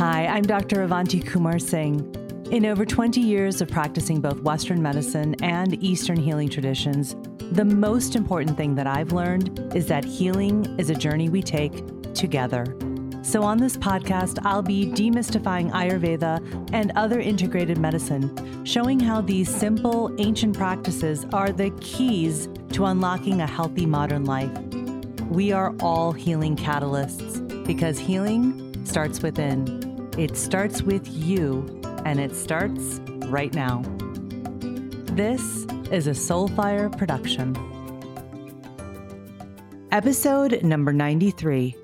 Hi, I'm Dr. Avanti Kumar Singh. In over 20 years of practicing both Western medicine and Eastern healing traditions, the most important thing that I've learned is that healing is a journey we take together. So, on this podcast, I'll be demystifying Ayurveda and other integrated medicine, showing how these simple, ancient practices are the keys to unlocking a healthy modern life. We are all healing catalysts because healing starts within. It starts with you and it starts right now. This is a Soulfire production. Episode number 93.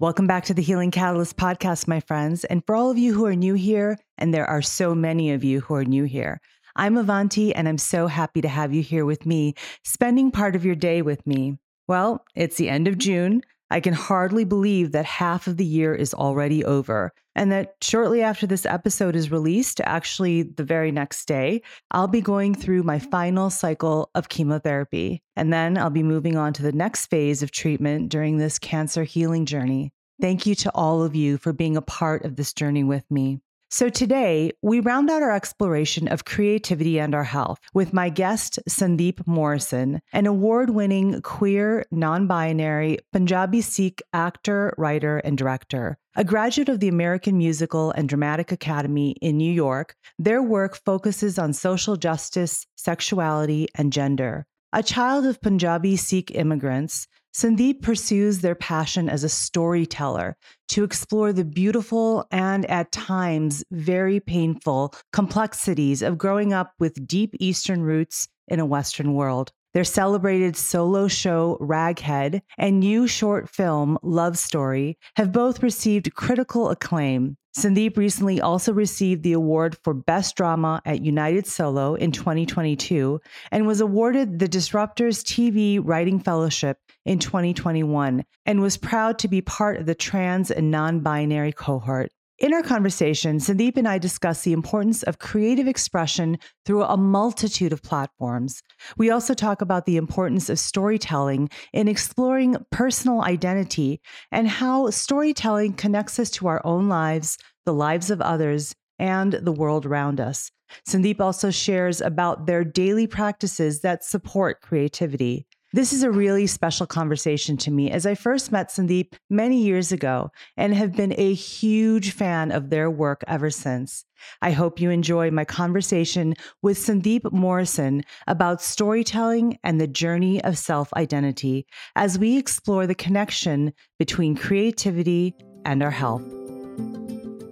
Welcome back to the Healing Catalyst podcast, my friends. And for all of you who are new here, and there are so many of you who are new here, I'm Avanti, and I'm so happy to have you here with me, spending part of your day with me. Well, it's the end of June. I can hardly believe that half of the year is already over, and that shortly after this episode is released, actually the very next day, I'll be going through my final cycle of chemotherapy. And then I'll be moving on to the next phase of treatment during this cancer healing journey. Thank you to all of you for being a part of this journey with me. So today, we round out our exploration of creativity and our health with my guest, Sundeep Morrison, an award winning queer, non binary Punjabi Sikh actor, writer, and director. A graduate of the American Musical and Dramatic Academy in New York, their work focuses on social justice, sexuality, and gender. A child of Punjabi Sikh immigrants, Sundeep pursues their passion as a storyteller to explore the beautiful and at times very painful complexities of growing up with deep Eastern roots in a Western world. Their celebrated solo show, Raghead, and new short film, Love Story, have both received critical acclaim. Sundeep recently also received the award for Best Drama at United Solo in 2022 and was awarded the Disruptors TV Writing Fellowship in 2021 and was proud to be part of the trans and non binary cohort. In our conversation, Sundeep and I discuss the importance of creative expression through a multitude of platforms. We also talk about the importance of storytelling in exploring personal identity and how storytelling connects us to our own lives, the lives of others, and the world around us. Sundeep also shares about their daily practices that support creativity. This is a really special conversation to me as I first met Sundeep many years ago and have been a huge fan of their work ever since. I hope you enjoy my conversation with Sundeep Morrison about storytelling and the journey of self identity as we explore the connection between creativity and our health.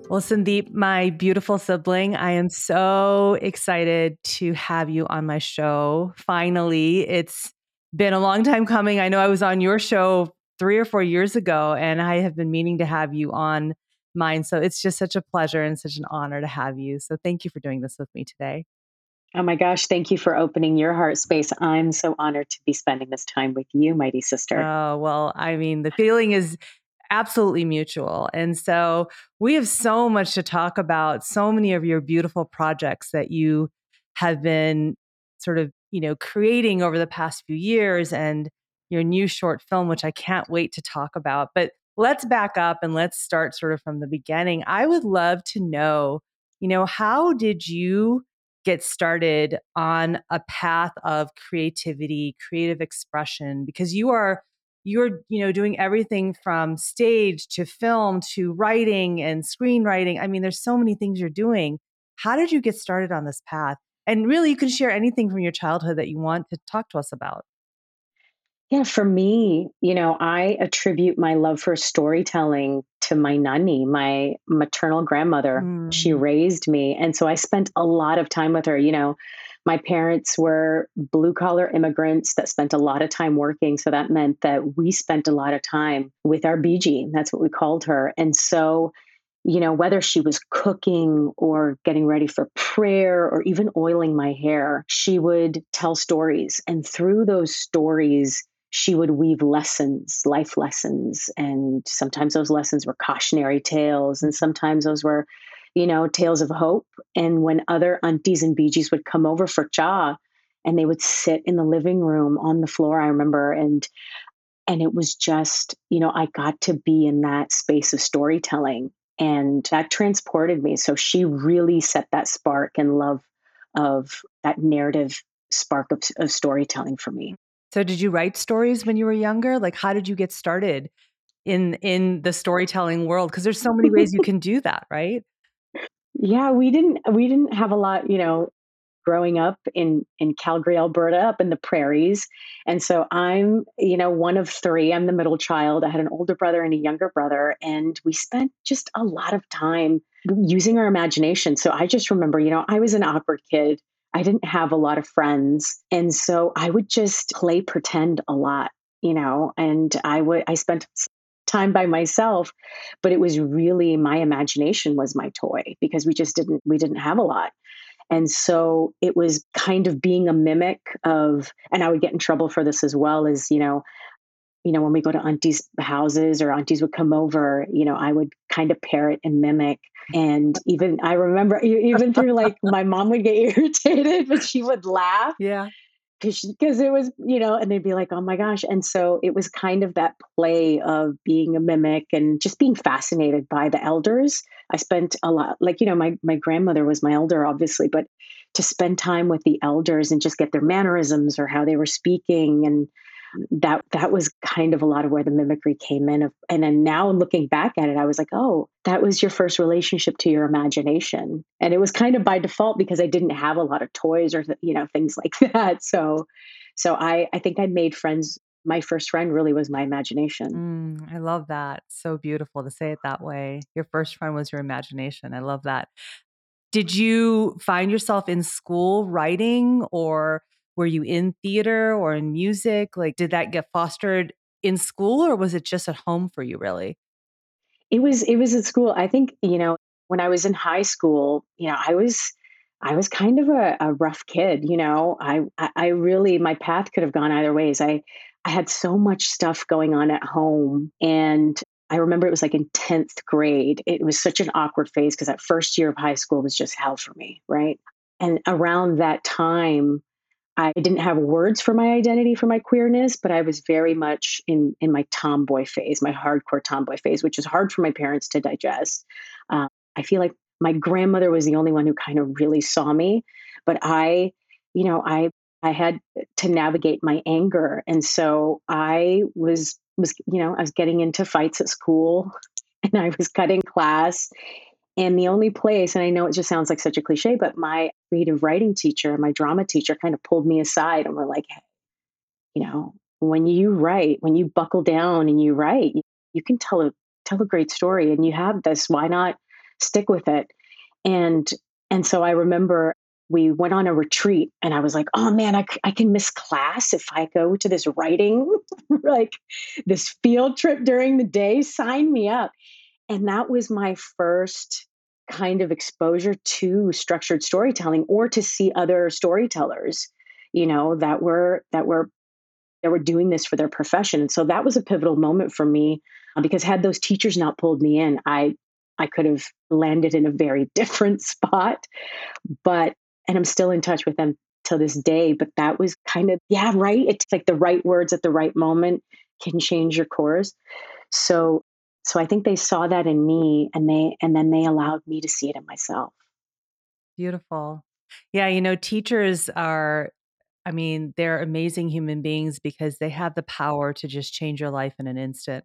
Well, Sundeep, my beautiful sibling, I am so excited to have you on my show. Finally, it's been a long time coming. I know I was on your show three or four years ago, and I have been meaning to have you on mine. So it's just such a pleasure and such an honor to have you. So thank you for doing this with me today. Oh my gosh, thank you for opening your heart space. I'm so honored to be spending this time with you, mighty sister. Oh, well, I mean, the feeling is absolutely mutual. And so we have so much to talk about, so many of your beautiful projects that you have been sort of you know, creating over the past few years and your new short film, which I can't wait to talk about. But let's back up and let's start sort of from the beginning. I would love to know, you know, how did you get started on a path of creativity, creative expression? Because you are you're you know doing everything from stage to film to writing and screenwriting i mean there's so many things you're doing how did you get started on this path and really, you can share anything from your childhood that you want to talk to us about. Yeah, for me, you know, I attribute my love for storytelling to my nanny, my maternal grandmother. Mm. She raised me. And so I spent a lot of time with her. You know, my parents were blue collar immigrants that spent a lot of time working. So that meant that we spent a lot of time with our Biji. That's what we called her. And so you know, whether she was cooking or getting ready for prayer or even oiling my hair, she would tell stories. And through those stories, she would weave lessons, life lessons. And sometimes those lessons were cautionary tales, and sometimes those were, you know, tales of hope. And when other aunties and bijis would come over for cha, and they would sit in the living room on the floor, I remember, and and it was just, you know, I got to be in that space of storytelling And that transported me. So she really set that spark and love of that narrative spark of, of storytelling for me. So did you write stories when you were younger? Like how did you get started in in the storytelling world? Because there's so many ways you can do that, right? Yeah, we didn't we didn't have a lot, you know, growing up in in Calgary, Alberta, up in the prairies. And so I'm, you know, one of three. I'm the middle child. I had an older brother and a younger brother, and we spent just a lot of time using our imagination. So I just remember, you know, I was an awkward kid. I didn't have a lot of friends, and so I would just play pretend a lot, you know, and I would I spent time by myself but it was really my imagination was my toy because we just didn't we didn't have a lot and so it was kind of being a mimic of, and I would get in trouble for this as well as, you know, you know, when we go to aunties' houses or aunties would come over, you know, I would kind of parrot and mimic. And even I remember, even through like my mom would get irritated, but she would laugh. Yeah because it was you know and they'd be like oh my gosh and so it was kind of that play of being a mimic and just being fascinated by the elders. I spent a lot like you know my my grandmother was my elder obviously but to spend time with the elders and just get their mannerisms or how they were speaking and that that was kind of a lot of where the mimicry came in Of, and then now looking back at it i was like oh that was your first relationship to your imagination. And it was kind of by default because i didn't have a lot of toys or you know things like that. So so i i think i made friends my first friend really was my imagination. Mm, i love that. So beautiful to say it that way. Your first friend was your imagination. I love that. Did you find yourself in school writing or were you in theater or in music? Like, did that get fostered in school or was it just at home for you, really? It was, it was at school. I think, you know, when I was in high school, you know, I was, I was kind of a, a rough kid, you know. I, I really, my path could have gone either ways. I, I had so much stuff going on at home, and I remember it was like in tenth grade. It was such an awkward phase because that first year of high school was just hell for me, right? And around that time, I didn't have words for my identity for my queerness, but I was very much in in my tomboy phase, my hardcore tomboy phase, which is hard for my parents to digest. Uh, I feel like my grandmother was the only one who kind of really saw me, but I, you know, I I had to navigate my anger, and so I was was you know I was getting into fights at school, and I was cutting class, and the only place, and I know it just sounds like such a cliche, but my creative writing teacher, and my drama teacher kind of pulled me aside and were like, hey, you know, when you write, when you buckle down and you write, you, you can tell a tell a great story and you have this, why not stick with it? And and so I remember we went on a retreat and I was like, oh man, I, I can miss class if I go to this writing, like this field trip during the day, sign me up. And that was my first kind of exposure to structured storytelling or to see other storytellers, you know, that were that were that were doing this for their profession. And so that was a pivotal moment for me uh, because had those teachers not pulled me in, I I could have landed in a very different spot. But and I'm still in touch with them till this day. But that was kind of yeah, right. It's like the right words at the right moment can change your course. So so I think they saw that in me and they and then they allowed me to see it in myself. Beautiful. Yeah, you know, teachers are I mean, they're amazing human beings because they have the power to just change your life in an instant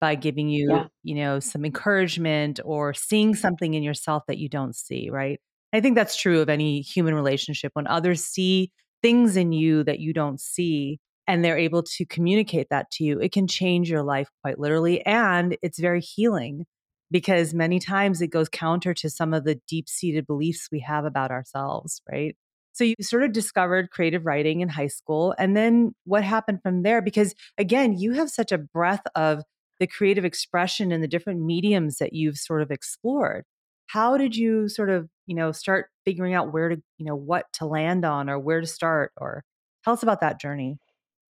by giving you, yeah. you know, some encouragement or seeing something in yourself that you don't see, right? I think that's true of any human relationship. When others see things in you that you don't see, and they're able to communicate that to you, it can change your life quite literally. And it's very healing because many times it goes counter to some of the deep seated beliefs we have about ourselves, right? So you sort of discovered creative writing in high school. And then what happened from there? Because again, you have such a breadth of the creative expression and the different mediums that you've sort of explored. How did you sort of, you know, start figuring out where to, you know, what to land on or where to start? Or tell us about that journey.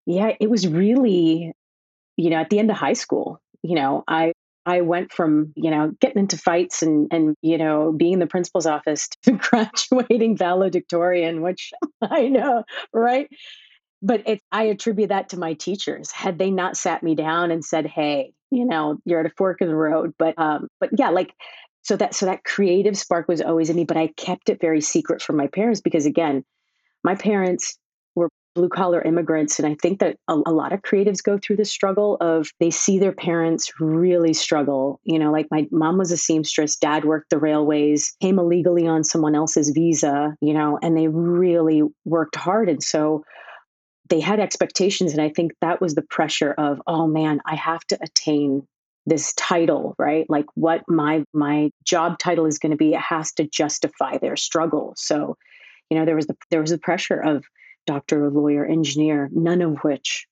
Yeah, it was really, you know, at the end of high school, you know, I I went from, you know, getting into fights and and you know, being in the principal's office to graduating valedictorian, which I know, right? but it, I attribute that to my teachers. Had they not sat me down and said, "Hey, you know, you're at a fork in the road," but um, but yeah, like so that so that creative spark was always in me, but I kept it very secret from my parents because again, my parents blue collar immigrants, and I think that a, a lot of creatives go through the struggle of they see their parents really struggle. You know, like my mom was a seamstress, dad worked the railways, came illegally on someone else's visa, you know, and they really worked hard, and so they had expectations and i think that was the pressure of oh man i have to attain this title right like what my my job title is going to be it has to justify their struggle so you know there was the there was the pressure of doctor lawyer engineer none of which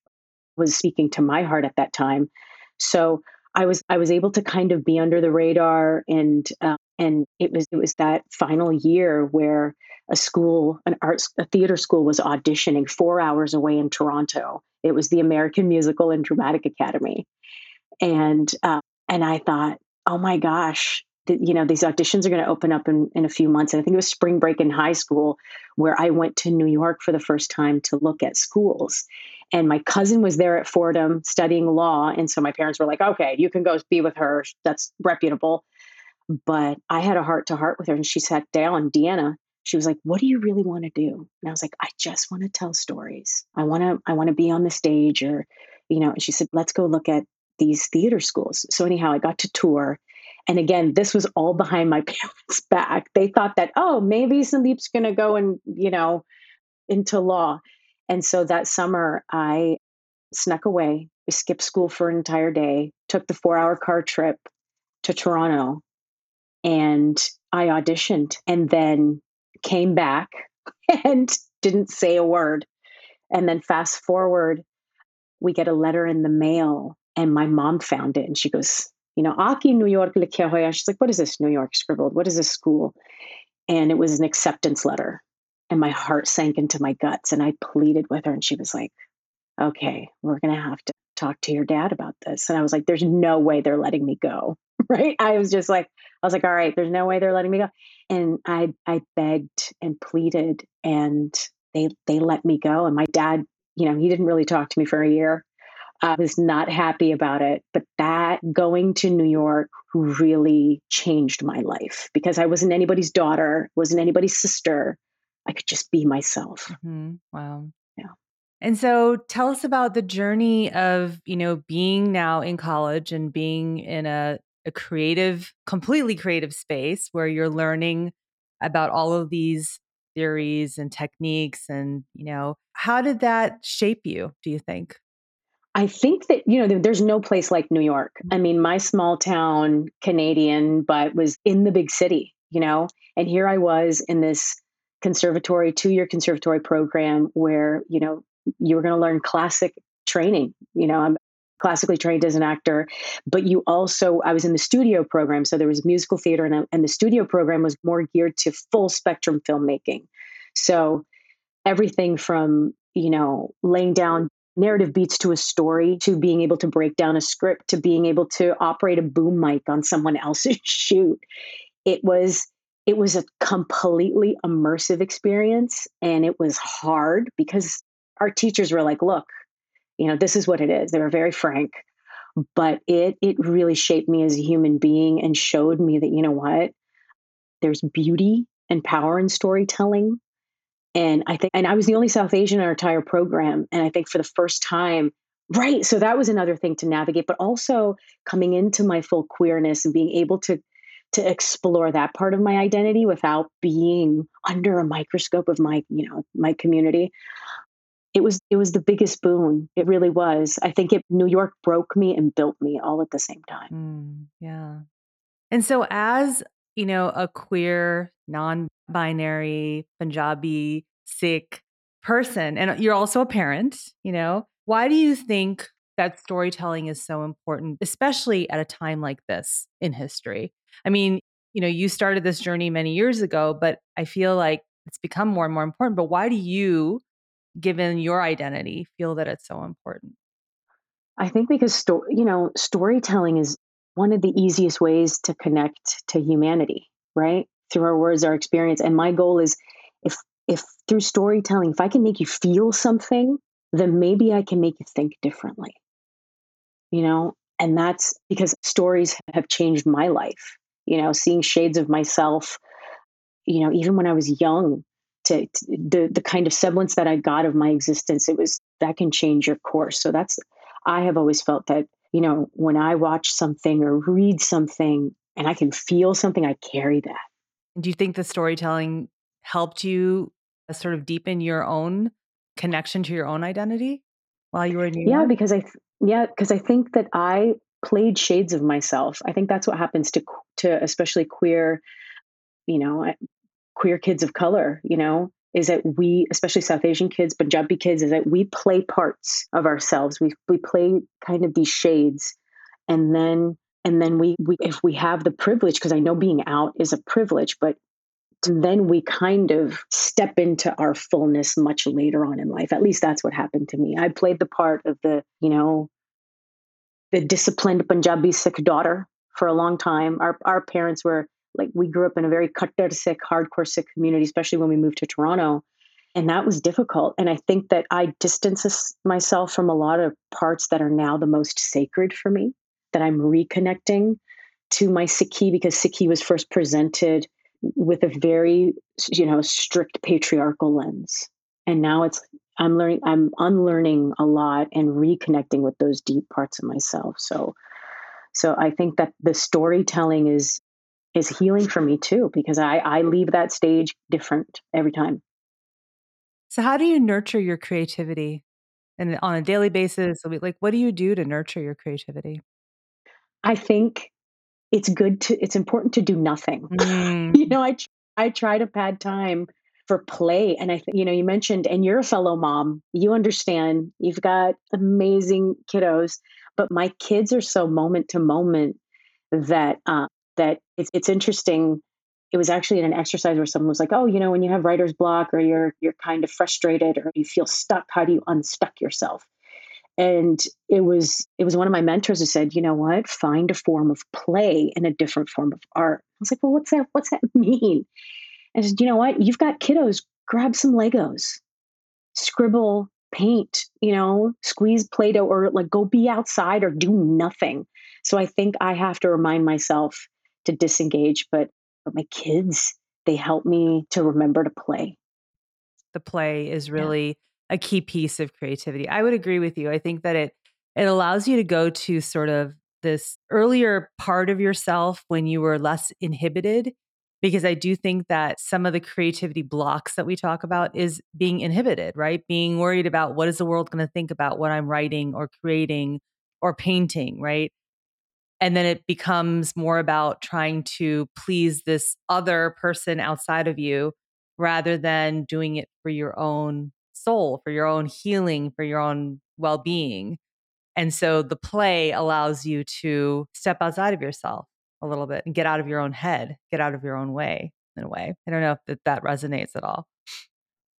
was speaking to my heart at that time so i was i was able to kind of be under the radar and uh, and it was it was that final year where a school, an arts, a theater school was auditioning four hours away in Toronto. It was the American Musical and Dramatic Academy, and uh, and I thought, oh my gosh, you know these auditions are going to open up in, in a few months and i think it was spring break in high school where i went to new york for the first time to look at schools. And my cousin was there at fordham studying law and so my parents were like okay you can go be with her. That's reputable. But i had a heart to heart with her and she sat down deanna. She was like what do you really want to do? And i was like i just want to tell stories. I want to i want to be on the stage or you know and she said let's go look at these theater schools. So anyhow i got to tour and again this was all behind my parents back. They thought that oh maybe Sundeep's going to go and you know into law. And so that summer i snuck away. We skipped school for an entire day took the four hour car trip to toronto and i auditioned and then came back and didn't say a word. And then fast forward, we get a letter in the mail, and my mom found it, and she goes, "You know, Aki New York le She's like, "What is this New York scribbled? What is this school?" And it was an acceptance letter, and my heart sank into my guts, and I pleaded with her, and she was like, "Okay, we're gonna have to talk to your dad about this." And I was like, "There's no way they're letting me go." Right? I was just like, I was like, "All right, there's no way they're letting me go." and I I begged and pleaded and they they let me go and my dad you know he didn't really talk to me for a year I was not happy about it but that going to New York really changed my life because I wasn't anybody's daughter wasn't anybody's sister. I could just be myself. Mm-hmm. wow. Yeah. And so tell us about the journey of you know being now in college and being in a a creative, completely creative space where you're learning about all of these theories and techniques and you know how did that shape you do you think i think that you know there's no place like new york i mean my small town canadian but was in the big city you know and here i was in this conservatory two year conservatory program where you know you were going to learn classic training you know i'm classically trained as an actor, but you also, I was in the studio program. So there was musical theater, and, and the studio program was more geared to full spectrum filmmaking. So everything from, you know, laying down narrative beats to a story to being able to break down a script to being able to operate a boom mic on someone else's shoot. It was it was a completely immersive experience and it was hard because our teachers were like, look, you know this is what it is they were very frank but it it really shaped me as a human being and showed me that you know what there's beauty and power in storytelling and i think and i was the only south asian in our entire program and i think for the first time right so that was another thing to navigate but also coming into my full queerness and being able to to explore that part of my identity without being under a microscope of my you know my community. It was it was the biggest boon. It really was. I think it new york broke me and built me all at the same time. Mm, yeah. And so as you know a queer non-binary punjabi sikh person and uh, you're also a parent you know why do you think that storytelling is so important especially at a time like this in history i mean you know you started this journey many years ago but i feel like it's become more and more important but why do you given your identity feel that it's so important? I think because sto- you know storytelling is one of the easiest ways to connect to humanity, right? Through our words, our experience. And my goal is if if through storytelling, if I can make you feel something, then maybe I can make you think differently. You know, and that's because stories have changed my life. You know, seeing shades of myself, you know, even when I was young, to, to, the the kind of semblance that I got of my existence, it was that can change your course. So that's I have always felt that, you know, when I watch something or read something and I can feel something, I carry that. Do you think the storytelling helped you uh, sort of deepen your own connection to your own identity while you were in New York? Yeah, because I yeah, because I think that I played shades of myself. I think that's what happens to to especially queer, you know, queer kids of color, you know, is that we, especially South Asian kids, Punjabi kids, is that we play parts of ourselves. We we play kind of these shades, and then and then we, we if we have the privilege, because I know being out is a privilege, but then we kind of step into our fullness much later on in life. At least that's what happened to me. I played the part of the, you know, the disciplined Punjabi Sikh daughter for a long time. Our our parents were like we grew up in a very Khattar Sikh, hardcore Sikh community, especially when we moved to Toronto. And that was difficult. And I think that I distance myself from a lot of parts that are now the most sacred for me, that I'm reconnecting to my Sikhi because Sikhi was first presented with a very, you know, strict patriarchal lens. And now it's I'm learning I'm unlearning a lot and reconnecting with those deep parts of myself. So so I think that the storytelling is is healing for me too because I I leave that stage different every time. So how do you nurture your creativity? And on a daily basis, like what do you do to nurture your creativity? I think it's good to it's important to do nothing. Mm. you know, I I try to pad time for play and I think you know you mentioned and you're a fellow mom. You understand. You've got amazing kiddos, but my kids are so moment to moment that uh, that it's, it's interesting it was actually in an exercise where someone was like, "Oh, you know, when you have writer's block or you're you're kind of frustrated or you feel stuck, how do you unstuck yourself?" And it was it was one of my mentors who said, "You know what? Find a form of play and a different form of art." I was like, "Well, what's that? What's that mean?" And I said, "You know what? You've got kiddos. Grab some Legos, scribble, paint. You know, squeeze Play-Doh, or like go be outside or do nothing." So I think I have to remind myself to disengage, but but my kids, they help me to remember to play. The play is really yeah. a key piece of creativity. I would agree with you. I think that it it allows you to go to sort of this earlier part of yourself when you were less inhibited because I do think that some of the creativity blocks that we talk about is being inhibited, right? Being worried about what is the world going to think about what I'm writing or creating or painting, right? And then it becomes more about trying to please this other person outside of you rather than doing it for your own soul for your own healing for your own well-being. And so the play allows you to step outside of yourself a little bit and get out of your own head get out of your own way in a way. I don't know if that, that resonates at all.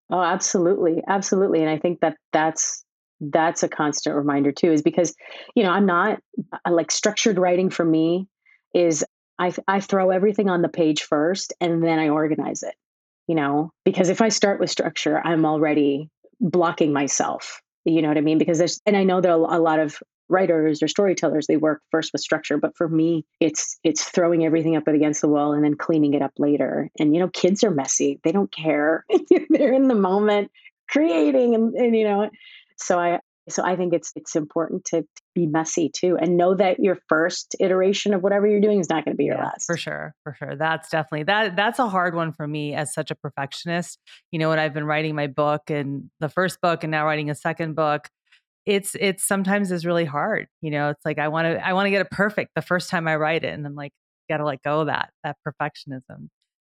Oh absolutely absolutely and i think that that's that's a constant reminder too is because you know i'm not uh, like structured writing for me is I, I throw everything on the page first and then i organize it you know? Because if i start with structure i'm already blocking myself you know what i mean? Because there's and i know there are a lot of writers or storytellers they work first with structure but for me it's it's throwing everything up against the wall and then cleaning it up later. And you know kids are messy. They don't care. They're in the moment creating and, and you know so I so I think it's it's important to, to, be messy too and know that your first iteration of whatever you're doing is not going to be your yeah, last. For sure. For sure. That's definitely that that's a hard one for me as such a perfectionist. You know, when I've been writing my book and the first book and now writing a second book, it's it's sometimes is really hard. You know, it's like I want to I want to get it perfect the first time I write it and I'm like got to let go of that that perfectionism.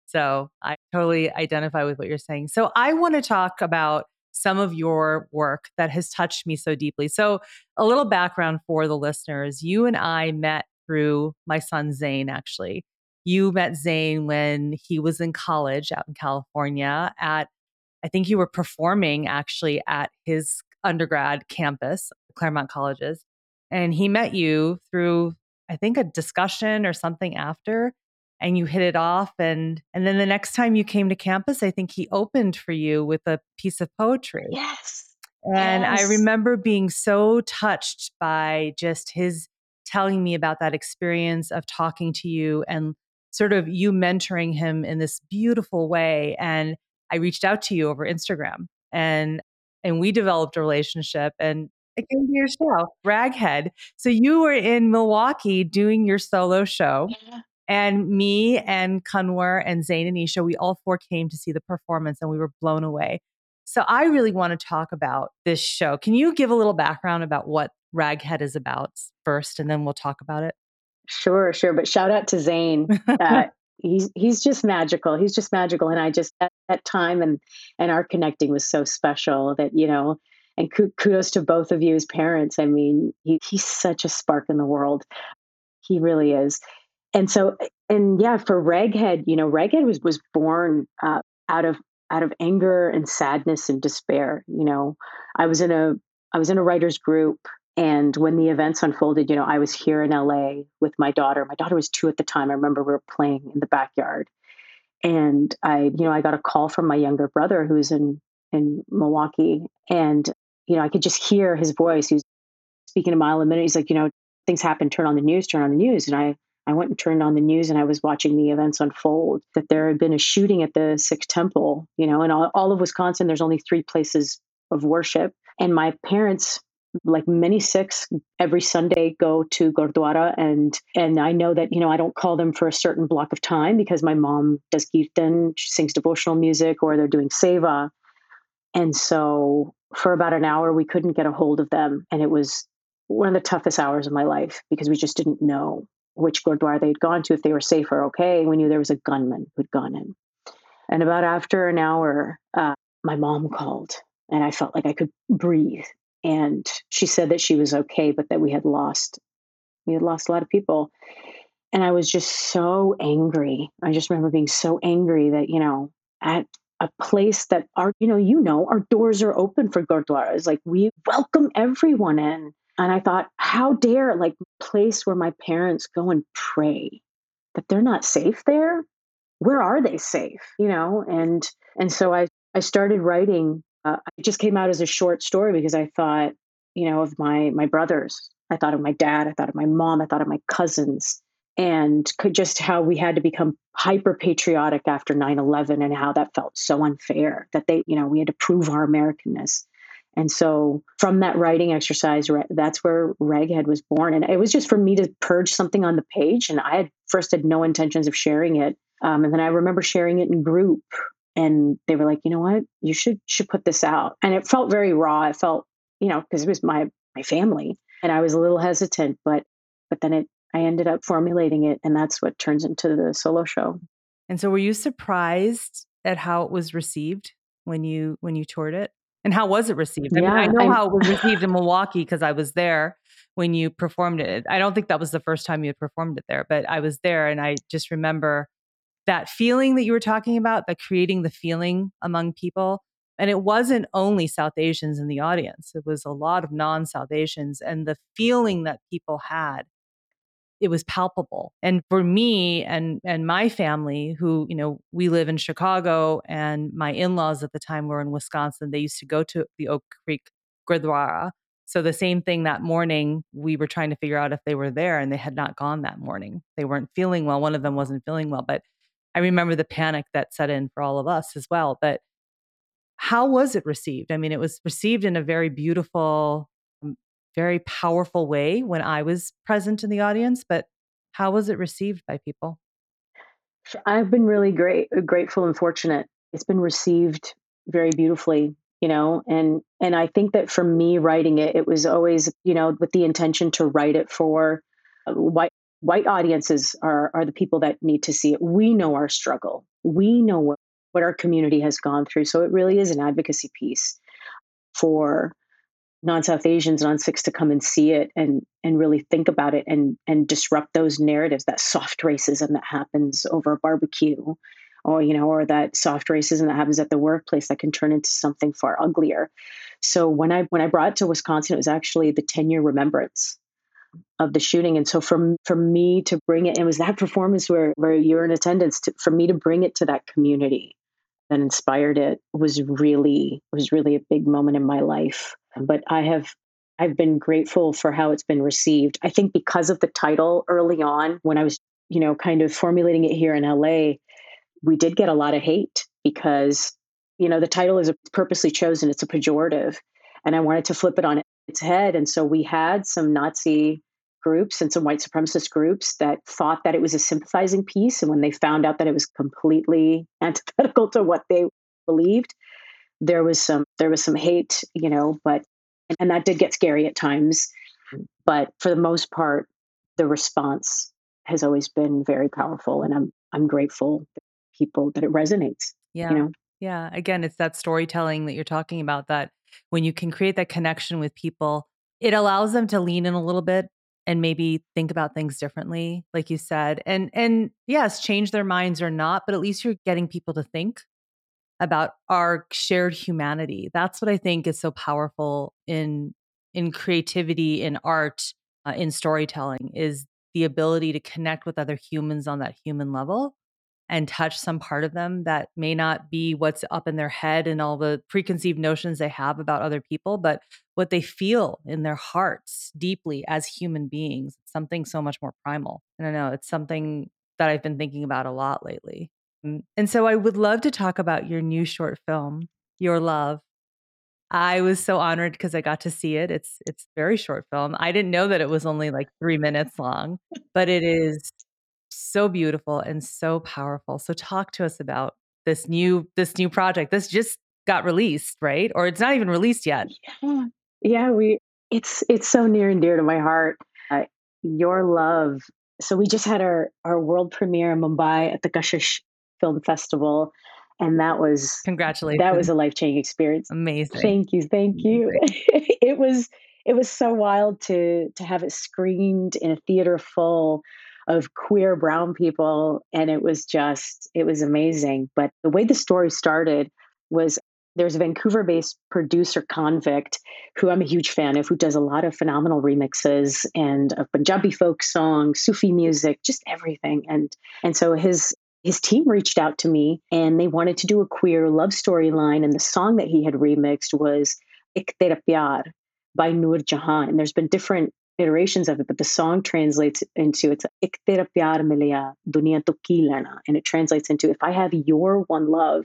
So, I totally identify with what you're saying. So, I want to talk about some of your work that has touched me so deeply. So, a little background for the listeners you and I met through my son Zane, actually. You met Zane when he was in college out in California at, I think you were performing actually at his undergrad campus, Claremont Colleges. And he met you through, I think, a discussion or something after and you hit it off and and then the next time you came to campus i think he opened for you with a piece of poetry yes And yes. I remember being so touched by just his telling me about that experience of talking to you and sort of you mentoring him in this beautiful way. And I reached out to you over Instagram and and we developed a relationship and I came to your show, Raghead. So you were in Milwaukee doing your solo show. Yeah. And me and Kanwar and Zayn and Isha, we all four came to see the performance and we were blown away. So I really want to talk about this show. Can you give a little background about what Raghead is about first, and then we'll talk about it? Sure, sure. But shout out to Zayn. Uh, he's he's just magical. He's just magical, and I just at that time and and our connecting was so special that you know. And kudos to both of you as parents. I mean, he, he's such a spark in the world. He really is. And so, and yeah, for Raghead, you know, Raghead was was born uh, out of out of anger and sadness and despair. You know, I was in a I was in a writers group and when the events unfolded, you know, I was here in LA with my daughter. My daughter was two at the time. I remember we were playing in the backyard. And I, you know, I got a call from my younger brother who's in in Milwaukee. And, you know, I could just hear his voice. He was speaking a mile a minute. He's like, you know, things happen, turn on the news, turn on the news. And I I went and turned on the news and I was watching the events unfold that there had been a shooting at the Sikh temple, you know, in all, all of Wisconsin, there's only three places of worship. And my parents, like many Sikhs, every Sunday go to Gurdwara and and I know that, you know, I don't call them for a certain block of time because my mom does kirtan, she sings devotional music or they're doing seva. And so for about an hour we couldn't get a hold of them. And it was one of the toughest hours of my life because we just didn't know which Gurdwara they'd gone to, if they were safe or okay. We knew there was a gunman who'd gone in. And about after an hour, uh, my mom called and I felt like I could breathe. And she said that she was okay, but that we had lost, we had lost a lot of people. And I was just so angry. I just remember being so angry that, you know, at a place that our, you know, you know, our doors are open for Gurdwaras. Like we welcome everyone in. And I thought, how dare like place where my parents go and pray that they're not safe there? Where are they safe? You know, and and so I I started writing. Uh, it just came out as a short story because I thought, you know, of my my brothers. I thought of my dad. I thought of my mom. I thought of my cousins and just how we had to become hyper patriotic after 9-11 and how that felt so unfair that they you know we had to prove our americanness and so from that writing exercise, that's where Raghead was born. And it was just for me to purge something on the page. And I had first had no intentions of sharing it. Um, and then I remember sharing it in group and they were like, you know what, you should, should put this out. And it felt very raw. It felt, you know, cause it was my, my family and I was a little hesitant, but, but then it, I ended up formulating it and that's what turns into the solo show. And so were you surprised at how it was received when you, when you toured it? And how was it received? I yeah, mean, I know I'm, how it was received in Milwaukee because I was there when you performed it. I don't think that was the first time you had performed it there, but I was there and I just remember that feeling that you were talking about, that creating the feeling among people. And it wasn't only South Asians in the audience, it was a lot of non South Asians. And the feeling that people had it was palpable. And for me and and my family, who you know we live in Chicago, and my in laws at the time were in Wisconsin. They used to go to the Oak Creek Gurdwara. So the same thing that morning, we were trying to figure out if they were there, and they had not gone that morning. They weren't feeling well. One of them wasn't feeling well, but I remember the panic that set in for all of us as well. But how was it received? I mean, it was received in a very beautiful very powerful way when I was present in the audience, but how was it received by people? I've been really great, uh, grateful and fortunate. It's been received very beautifully, you know, and and I think that for me writing it, it was always, you know, with the intention to write it for uh, white white audiences are are the people that need to see it. We know our struggle. We know what what our community has gone through. So it really is an advocacy piece for non-South Asians, non-Sikhs to come and see it and and really think about it and and disrupt those narratives, that soft racism that happens over a barbecue, or you know, or that soft racism that happens at the workplace that can turn into something far uglier. So when I when I brought it to Wisconsin, it was actually the 10 year remembrance of the shooting. And so for for me to bring it, it was that performance where where you're in attendance to, for me to bring it to that community that inspired it was really was really a big moment in my life. But I have I've been grateful for how it's been received. I think because of the title early on when I was, you know, kind of formulating it here in LA, we did get a lot of hate because, you know, the title is purposely chosen. It's a pejorative. And I wanted to flip it on its head. And so we had some Nazi groups and some white supremacist groups that thought that it was a sympathizing piece. And when they found out that it was completely antithetical to what they believed, there was some there was some hate, you know, but and that did get scary at times. Mm. But for the most part, the response has always been very powerful and I'm I'm grateful that people that it resonates. Yeah. You know? Yeah. Again, it's that storytelling that you're talking about that when you can create that connection with people, it allows them to lean in a little bit and maybe think about things differently like you said and and yes change their minds or not but at least you're getting people to think about our shared humanity. That's what i think is so powerful in in creativity in art uh, in storytelling is the ability to connect with other humans on that human level and touch some part of them that may not be what's up in their head and all the preconceived notions they have about other people, but what they feel in their hearts deeply as human beings. It's something so much more primal. And I don't know. It's something that I've been thinking about a lot lately. Mm, and so I would love to talk about your new short film, Your Love. I was so honored because I got to see it. It's it's very short film. I didn't know that it was only like 3 minutes long, but it is so beautiful and so powerful. So talk to us about this new this new project. This just got released, right? Or it's not even released yet. Yeah, yeah we it's it's so near and dear to my heart. Uh, your love. So we just had our our world premiere in Mumbai at the Kashish Film Festival, and that was congratulations. That was a life changing experience. Amazing. Thank you, thank you. it was it was so wild to to have it screened in a theater full of queer brown people and it was just it was amazing. But the way the story started was there's a Vancouver based producer convict who I'm a huge fan of who does a lot of phenomenal remixes and of Punjabi folk songs, Sufi music, just everything. And and so his his team reached out to me and they wanted to do a queer love story line and the song that he had remixed was Ik Tera Pyar by Noor Jahan. And there's been different iterations of it, but the song translates into it's Ik ki lena. And it translates into if I have your one love,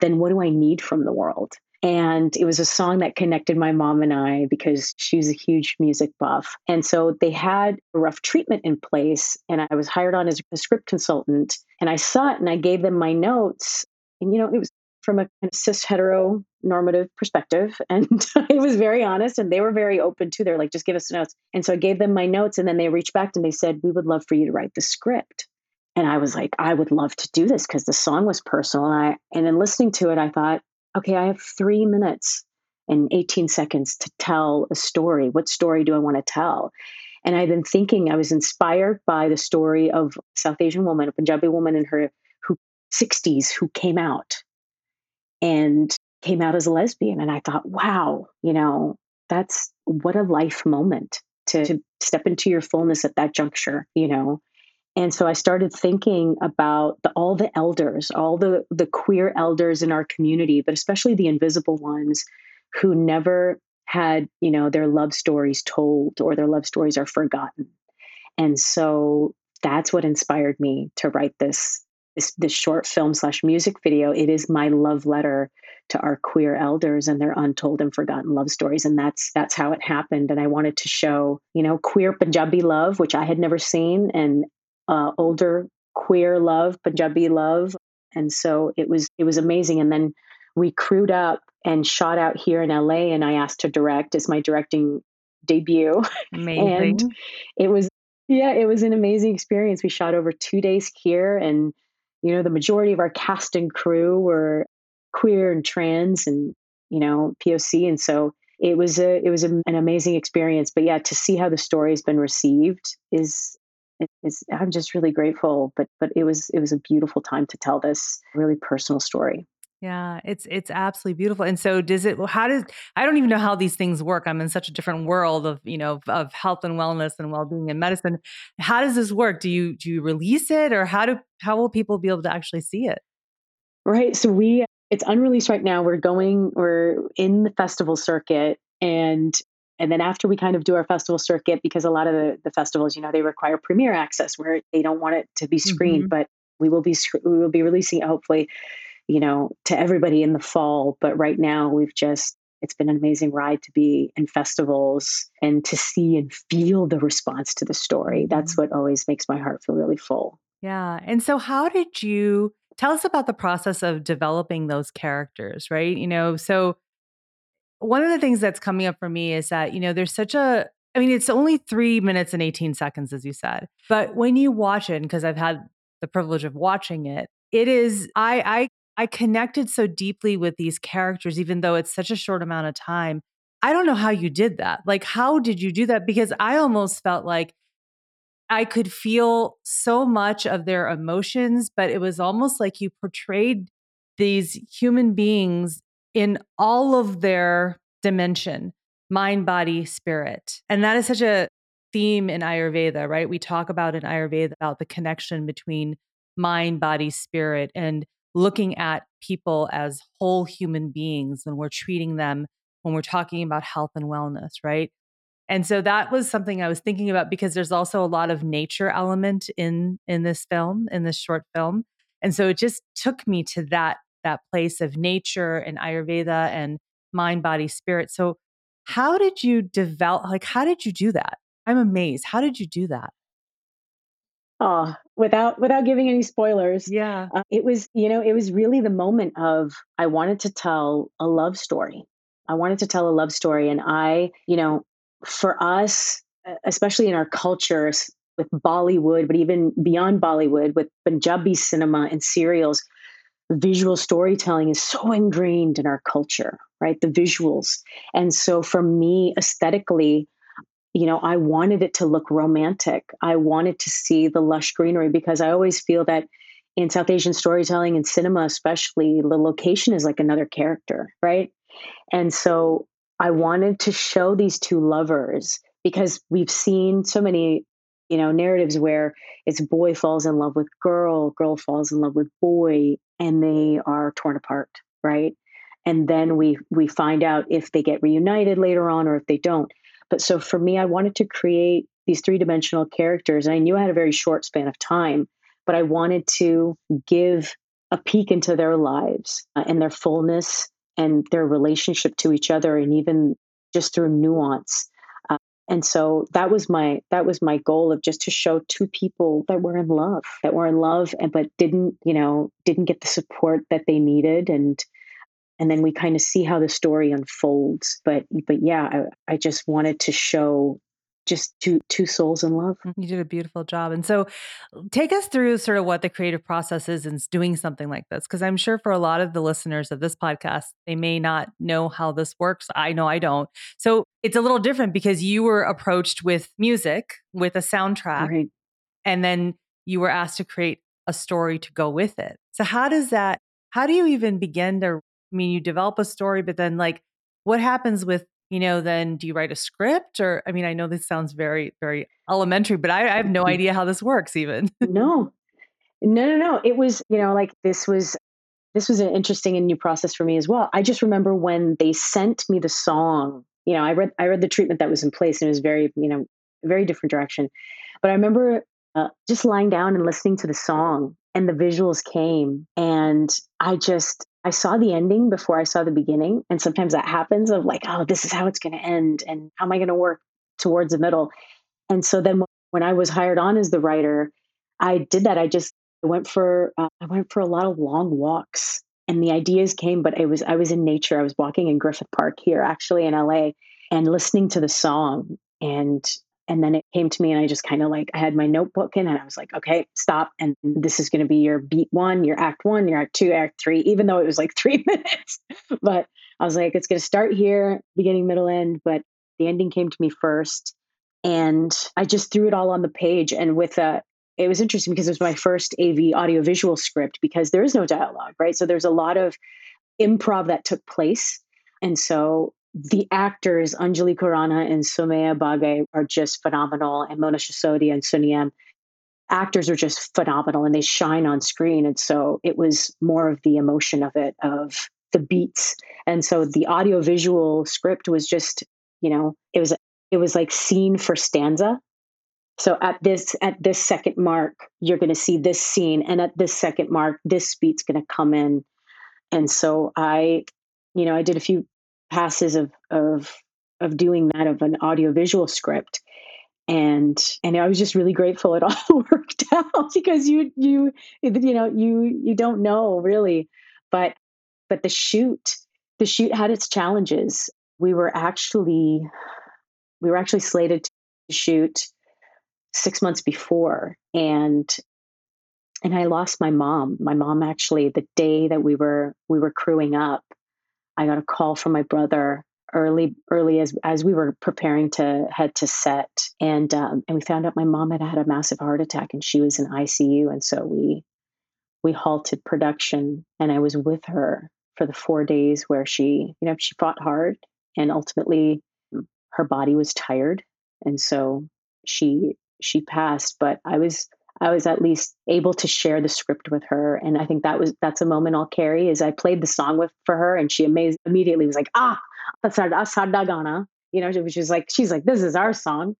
then what do I need from the world? And it was a song that connected my mom and I because she's a huge music buff. And so they had a rough treatment in place. And I was hired on as a script consultant. And I saw it and I gave them my notes. And, you know, it was from a cis hetero normative perspective. And I was very honest and they were very open too. They're like, just give us notes. And so I gave them my notes and then they reached back and they said, we would love for you to write the script. And I was like, I would love to do this because the song was personal. And I and then listening to it, I thought, okay, I have three minutes and 18 seconds to tell a story. What story do I want to tell? And I've been thinking, I was inspired by the story of South Asian woman, a Punjabi woman in her who 60s who came out and came out as a lesbian. And I thought, wow, you know, that's what a life moment to, to step into your fullness at that juncture, you know. And so I started thinking about the, all the elders, all the, the queer elders in our community, but especially the invisible ones who never had, you know, their love stories told or their love stories are forgotten. And so that's what inspired me to write this this, this short film slash music video, it is my love letter to our queer elders and their untold and forgotten love stories. And that's that's how it happened. And I wanted to show, you know, queer Punjabi love, which I had never seen, and uh, older queer love, Punjabi love. And so it was it was amazing. And then we crewed up and shot out here in LA and I asked to direct as my directing debut. Amazing. and it was yeah, it was an amazing experience. We shot over two days here and you know, the majority of our cast and crew were queer and trans and, you know, POC. And so it was a, it was a, an amazing experience. But yeah, to see how the story has been received is, is, I'm just really grateful. But, but it was, it was a beautiful time to tell this really personal story. Yeah, it's it's absolutely beautiful. And so does it how does I don't even know how these things work. I'm in such a different world of, you know, of health and wellness and well-being and medicine. How does this work? Do you do you release it or how do how will people be able to actually see it? Right. So we it's unreleased right now. We're going, we're in the festival circuit and and then after we kind of do our festival circuit, because a lot of the, the festivals, you know, they require premiere access where they don't want it to be screened, mm-hmm. but we will be we will be releasing it hopefully, you know, to everybody in the fall. But right now we've just it's been an amazing ride to be in festivals and to see and feel the response to the story. That's mm-hmm. what always makes my heart feel really full. Yeah. And so how did you tell us about the process of developing those characters, right? You know, so one of the things that's coming up for me is that, you know, there's such a, I mean, it's only three minutes and 18 seconds, as you said. But when you watch it, because I've had the privilege of watching it, it is, I, I, I connected so deeply with these characters, even though it's such a short amount of time. I don't know how you did that. Like, how did you do that? Because I almost felt like I could feel so much of their emotions, but it was almost like you portrayed these human beings in all of their dimension mind, body, spirit. And that is such a theme in Ayurveda, right? We talk about in Ayurveda about the connection between mind, body, spirit, and looking at people as whole human beings when we're treating them, when we're talking about health and wellness, right? And so that was something I was thinking about because there's also a lot of nature element in in this film, in this short film. And so it just took me to that that place of nature and Ayurveda and mind, body, spirit. So, how did you develop? Like, how did you do that? I'm amazed. How did you do that? Oh, without without giving any spoilers. Yeah, uh, it was you know it was really the moment of I wanted to tell a love story. I wanted to tell a love story, and I you know for us, especially in our cultures with Bollywood, but even beyond Bollywood with Punjabi cinema and serials, visual storytelling is so ingrained in our culture, right? The visuals. And so for me, aesthetically, you know, I wanted it to look romantic. I wanted to see the lush greenery because I always feel that in South Asian storytelling and cinema, especially, the location is like another character, right? And so I wanted to show these two lovers because we've seen so many you know narratives where it's boy falls in love with girl girl falls in love with boy and they are torn apart right and then we we find out if they get reunited later on or if they don't but so for me i wanted to create these three-dimensional characters and i knew i had a very short span of time but i wanted to give a peek into their lives uh, and their fullness and their relationship to each other and even just through nuance. And so that was my that was my goal of just to show two people that were in love that were in love and but didn't you know didn't get the support that they needed and and then we kind of see how the story unfolds but but yeah I, I just wanted to show just two two souls in love. Mm, you did a beautiful job. And so take us through sort of what the creative process is in doing something like this because I'm sure for a lot of the listeners of this podcast they may not know how this works. I know I don't. So it's a little different because you were approached with music with a soundtrack right. and then you were asked to create a story to go with it. So how does that how do you even begin to I mean you develop a story but then like what happens with you know, then do you write a script? Or, I mean, I know this sounds very, very elementary, but I, I have no idea how this works even. no, no, no, no. It was, you know, like this was this was an interesting and new process for me as well. I just remember when they sent me the song, you know, I read I read the treatment that was in place and it was very, you know, very different direction. But I remember uh, just lying down and listening to the song and the visuals came and I just I saw the ending before I saw the beginning. And sometimes that happens of like, oh, this is how it's going to end. And how am I going to work towards the middle? And so then when I was hired on as the writer, I did that. I just went for, uh, I went for a lot of long walks and the ideas came, but it was, I was in nature. I was walking in Griffith Park here, actually in LA and listening to the song. And and then it came to me and I just kind of like I had my notebook in and I was like, okay, stop. And this is going to be your beat one, your act one, your act two, act three, even though it was like three minutes. but I was like, it's going to start here, beginning, middle, end. But the ending came to me first. And I just threw it all on the page. And with a, it was interesting because it was my first AV audiovisual script because there is no dialogue, right? So there's a lot of improv that took place. And so the actors Anjali Khurana and Soumya Bagge are just phenomenal, and Mona Sisodia and Sunny actors are just phenomenal and they shine on screen. And so it was more of the emotion of it, of the beats. And so the audio visual script was just, you know, it was it was like scene for stanza. So at this at this second mark, you're going to see this scene, and at this second mark, this beat's going to come in. And so I, you know, I did a few passes of of of doing that of an audio visual script, and and I was just really grateful it all worked out because you you you know you you don't know really, but but the shoot the shoot had its challenges. We were actually we were actually slated to shoot six months before, and and I lost my mom. My mom actually the day that we were we were crewing up, I got a call from my brother early early as as we were preparing to head to set and um, and we found out my mom had had a massive heart attack and she was in ICU and so we we halted production and I was with her for the 4 days where she you know she fought hard and ultimately her body was tired and so she she passed but I was I was at least able to share the script with her. And I think that was that's a moment I'll carry is I played the song with for her and she amazed immediately was like, ah, that's our Sadagana, you know, which is like she's like, this is our song,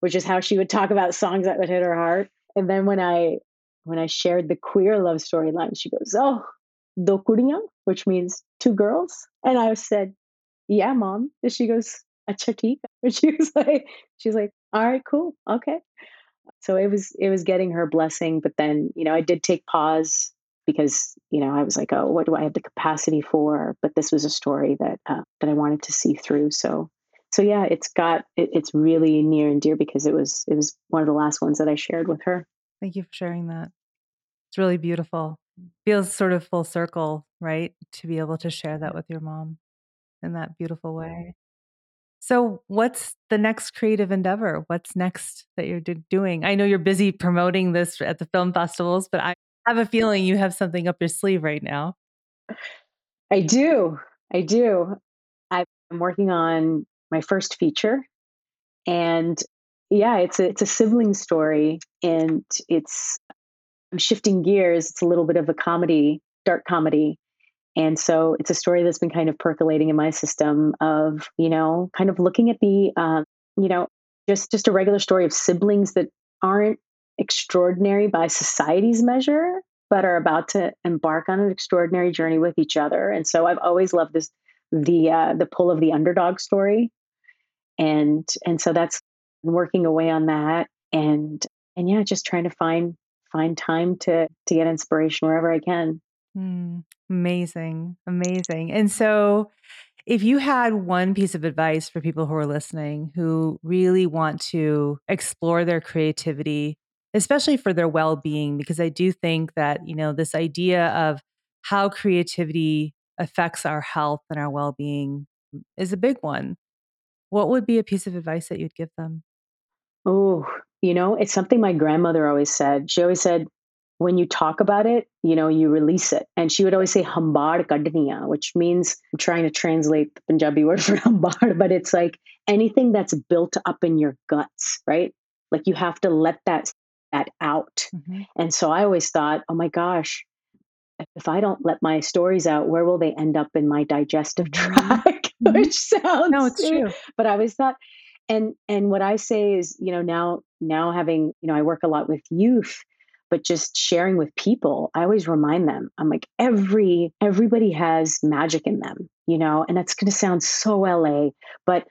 which is how she would talk about songs that would hit her heart. And then when I when I shared the queer love storyline, she goes, Oh, do which means two girls. And I said, Yeah, mom. And she goes, Acha And she was like, she's like, All right, cool. Okay so it was it was getting her blessing but then you know i did take pause because you know i was like oh what do i have the capacity for? But this was a story that uh, that i wanted to see through. So so yeah it's got it, it's really near and dear because it was it was one of the last ones that i shared with her. Thank you for sharing that. It's really beautiful. Feels sort of full circle right to be able to share that with your mom in that beautiful way so, what's the next creative endeavor? What's next that you're doing? I know you're busy promoting this at the film festivals, but I have a feeling you have something up your sleeve right now. I do. I do. I'm working on my first feature, and yeah, it's a it's a sibling story, and it's I'm shifting gears. It's a little bit of a comedy, dark comedy, and so it's a story that's been kind of percolating in my system of, you know, kind of looking at the, uh, you know, just just a regular story of siblings that aren't extraordinary by society's measure, but are about to embark on an extraordinary journey with each other. And so I've always loved this the uh, the pull of the underdog story, and and so that's working away on that, and and yeah, just trying to find find time to to get inspiration wherever I can. Mm, amazing. Amazing. And so, if you had one piece of advice for people who are listening who really want to explore their creativity, especially for their well being, because I do think that, you know, this idea of how creativity affects our health and our well being is a big one. What would be a piece of advice that you'd give them? Oh, you know, it's something my grandmother always said. She always said, when you talk about it, you know, you release it. And she would always say hambar kadniya, which means I'm trying to translate the Punjabi word for hambar, but it's like anything that's built up in your guts, right? Like you have to let that that out. Mm-hmm. And so I always thought, oh my gosh, if I don't let my stories out, where will they end up in my digestive mm-hmm. tract? Mm-hmm. which sounds no, it's true. But I always thought, and and what I say is, you know, now now having, you know, I work a lot with youth but just sharing with people i always remind them i'm like every everybody has magic in them you know and that's going to sound so LA but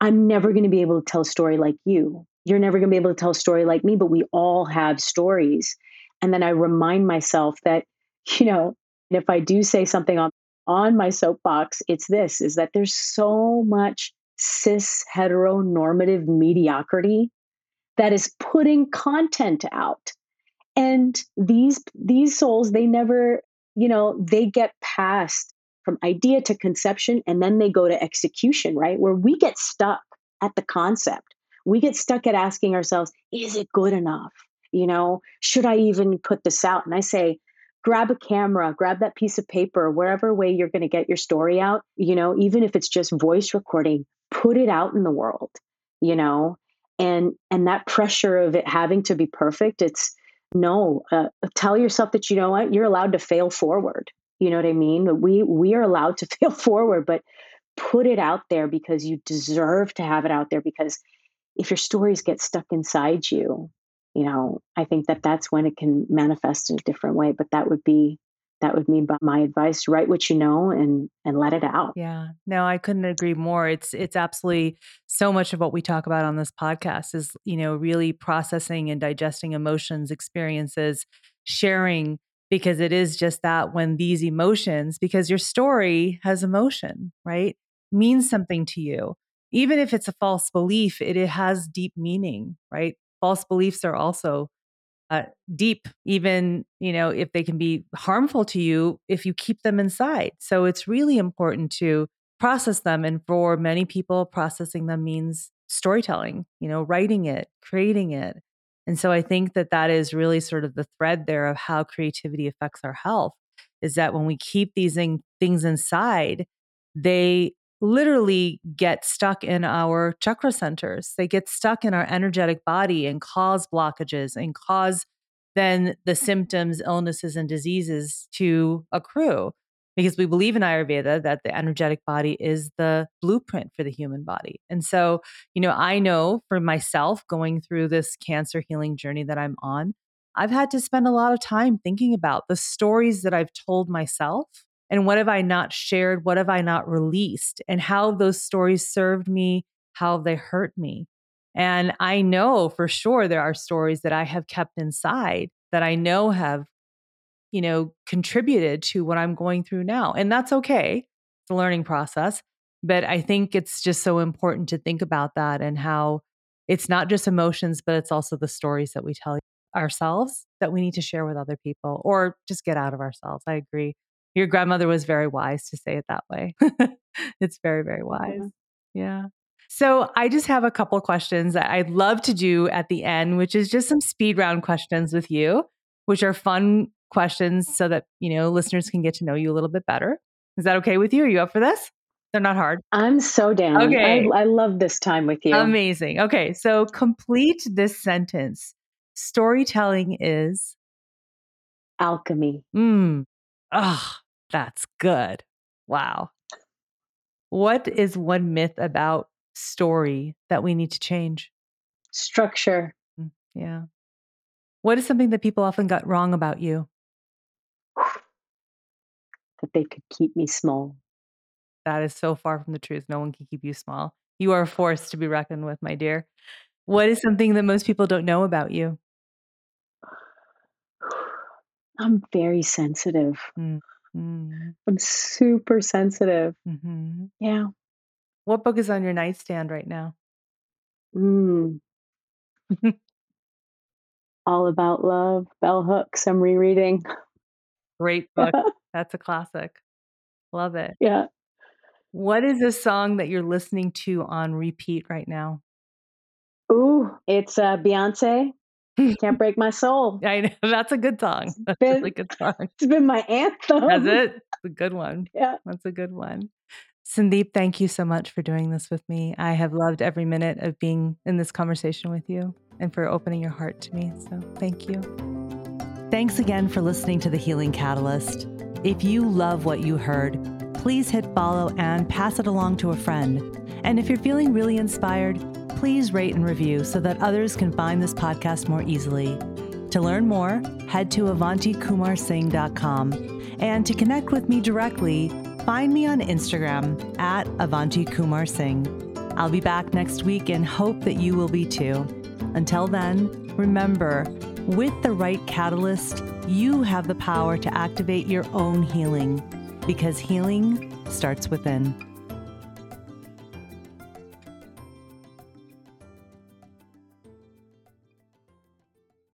i'm never going to be able to tell a story like you. You're never going to be able to tell a story like me but we all have stories. And then i remind myself that you know if i do say something on on my soapbox it's this is that there's so much cis heteronormative mediocrity that is putting content out and these these souls they never you know they get past from idea to conception and then they go to execution right? Where we get stuck at the concept. We get stuck at asking ourselves is it good enough? You know should i even put this out? And i say grab a camera grab that piece of paper wherever way you're going to get your story out you know even if it's just voice recording put it out in the world you know? And and that pressure of it having to be perfect it's no, uh, tell yourself that you know what you're allowed to fail forward. You know what I mean? We we are allowed to fail forward, but put it out there because you deserve to have it out there because if your stories get stuck inside you, you know, I think that that's when it can manifest in a different way, but that would be that would be my advice write what you know and and let it out. Yeah. No i couldn't agree more. It's it's absolutely so much of what we talk about on this podcast is you know really processing and digesting emotions experiences sharing because it is just that when these emotions because your story has emotion right? Means something to you. Even if it's a false belief it, it has deep meaning right? False beliefs are also uh, deep, even, you know, if they can be harmful to you if you keep them inside. So it's really important to process them. And for many people, processing them means storytelling, you know, writing it, creating it. And so I think that that is really sort of the thread there of how creativity affects our health is that when we keep these things inside, they literally get stuck in our chakra centers. They get stuck in our energetic body and cause blockages and cause then the symptoms, illnesses, and diseases to accrue. Because we believe in Ayurveda that the energetic body is the blueprint for the human body. And so, you know, I know for myself going through this cancer healing journey that I'm on, I've had to spend a lot of time thinking about the stories that I've told myself and what have I not shared? What have I not released? And how those stories served me, how they hurt me. And I know for sure there are stories that I have kept inside that I know have, you know, contributed to what I'm going through now. And that's okay. It's a learning process. But I think it's just so important to think about that and how it's not just emotions, but it's also the stories that we tell ourselves that we need to share with other people or just get out of ourselves. I agree. Your grandmother was very wise to say it that way. it's very, very wise. Yeah. So I just have a couple questions that I'd love to do at the end, which is just some speed round questions with you, which are fun questions so that, you know, listeners can get to know you a little bit better. Is that okay with you? Are you up for this? They're not hard. I'm so down. Okay. I, I love this time with you. Amazing. Okay. So complete this sentence. Storytelling is alchemy. Mm. Ah, that's good. Wow. What is one myth about story that we need to change? Structure. Mm, yeah. What is something that people often got wrong about you? That they could keep me small. That is so far from the truth. No one can keep you small. You are a force to be reckoned with, my dear. What is something that most people don't know about you? I'm very sensitive. Mm. Mm. I'm super sensitive. Mm-hmm. Yeah. What book is on your nightstand right now? Mm. All About Love, Bell Hooks. I'm rereading. Great book. That's a classic. Love it. Yeah. What is a song that you're listening to on repeat right now? Ooh, it's uh, Beyonce. Can't break my soul. I know that's a good song. That's been, a really good song. It's been my anthem. Has it? It's a good one. Yeah, that's a good one. Sundeep, thank you so much for doing this with me. I have loved every minute of being in this conversation with you and for opening your heart to me. So thank you. Thanks again for listening to The Healing Catalyst. If you love what you heard, please hit follow and pass it along to a friend. And if you're feeling really inspired, please rate and review so that others can find this podcast more easily. To learn more, head to avantikumarsingh.com. And to connect with me directly, find me on Instagram at Avanti Kumar Singh. I'll be back next week and hope that you will be too. Until then, remember, with the right catalyst, you have the power to activate your own healing because healing starts within.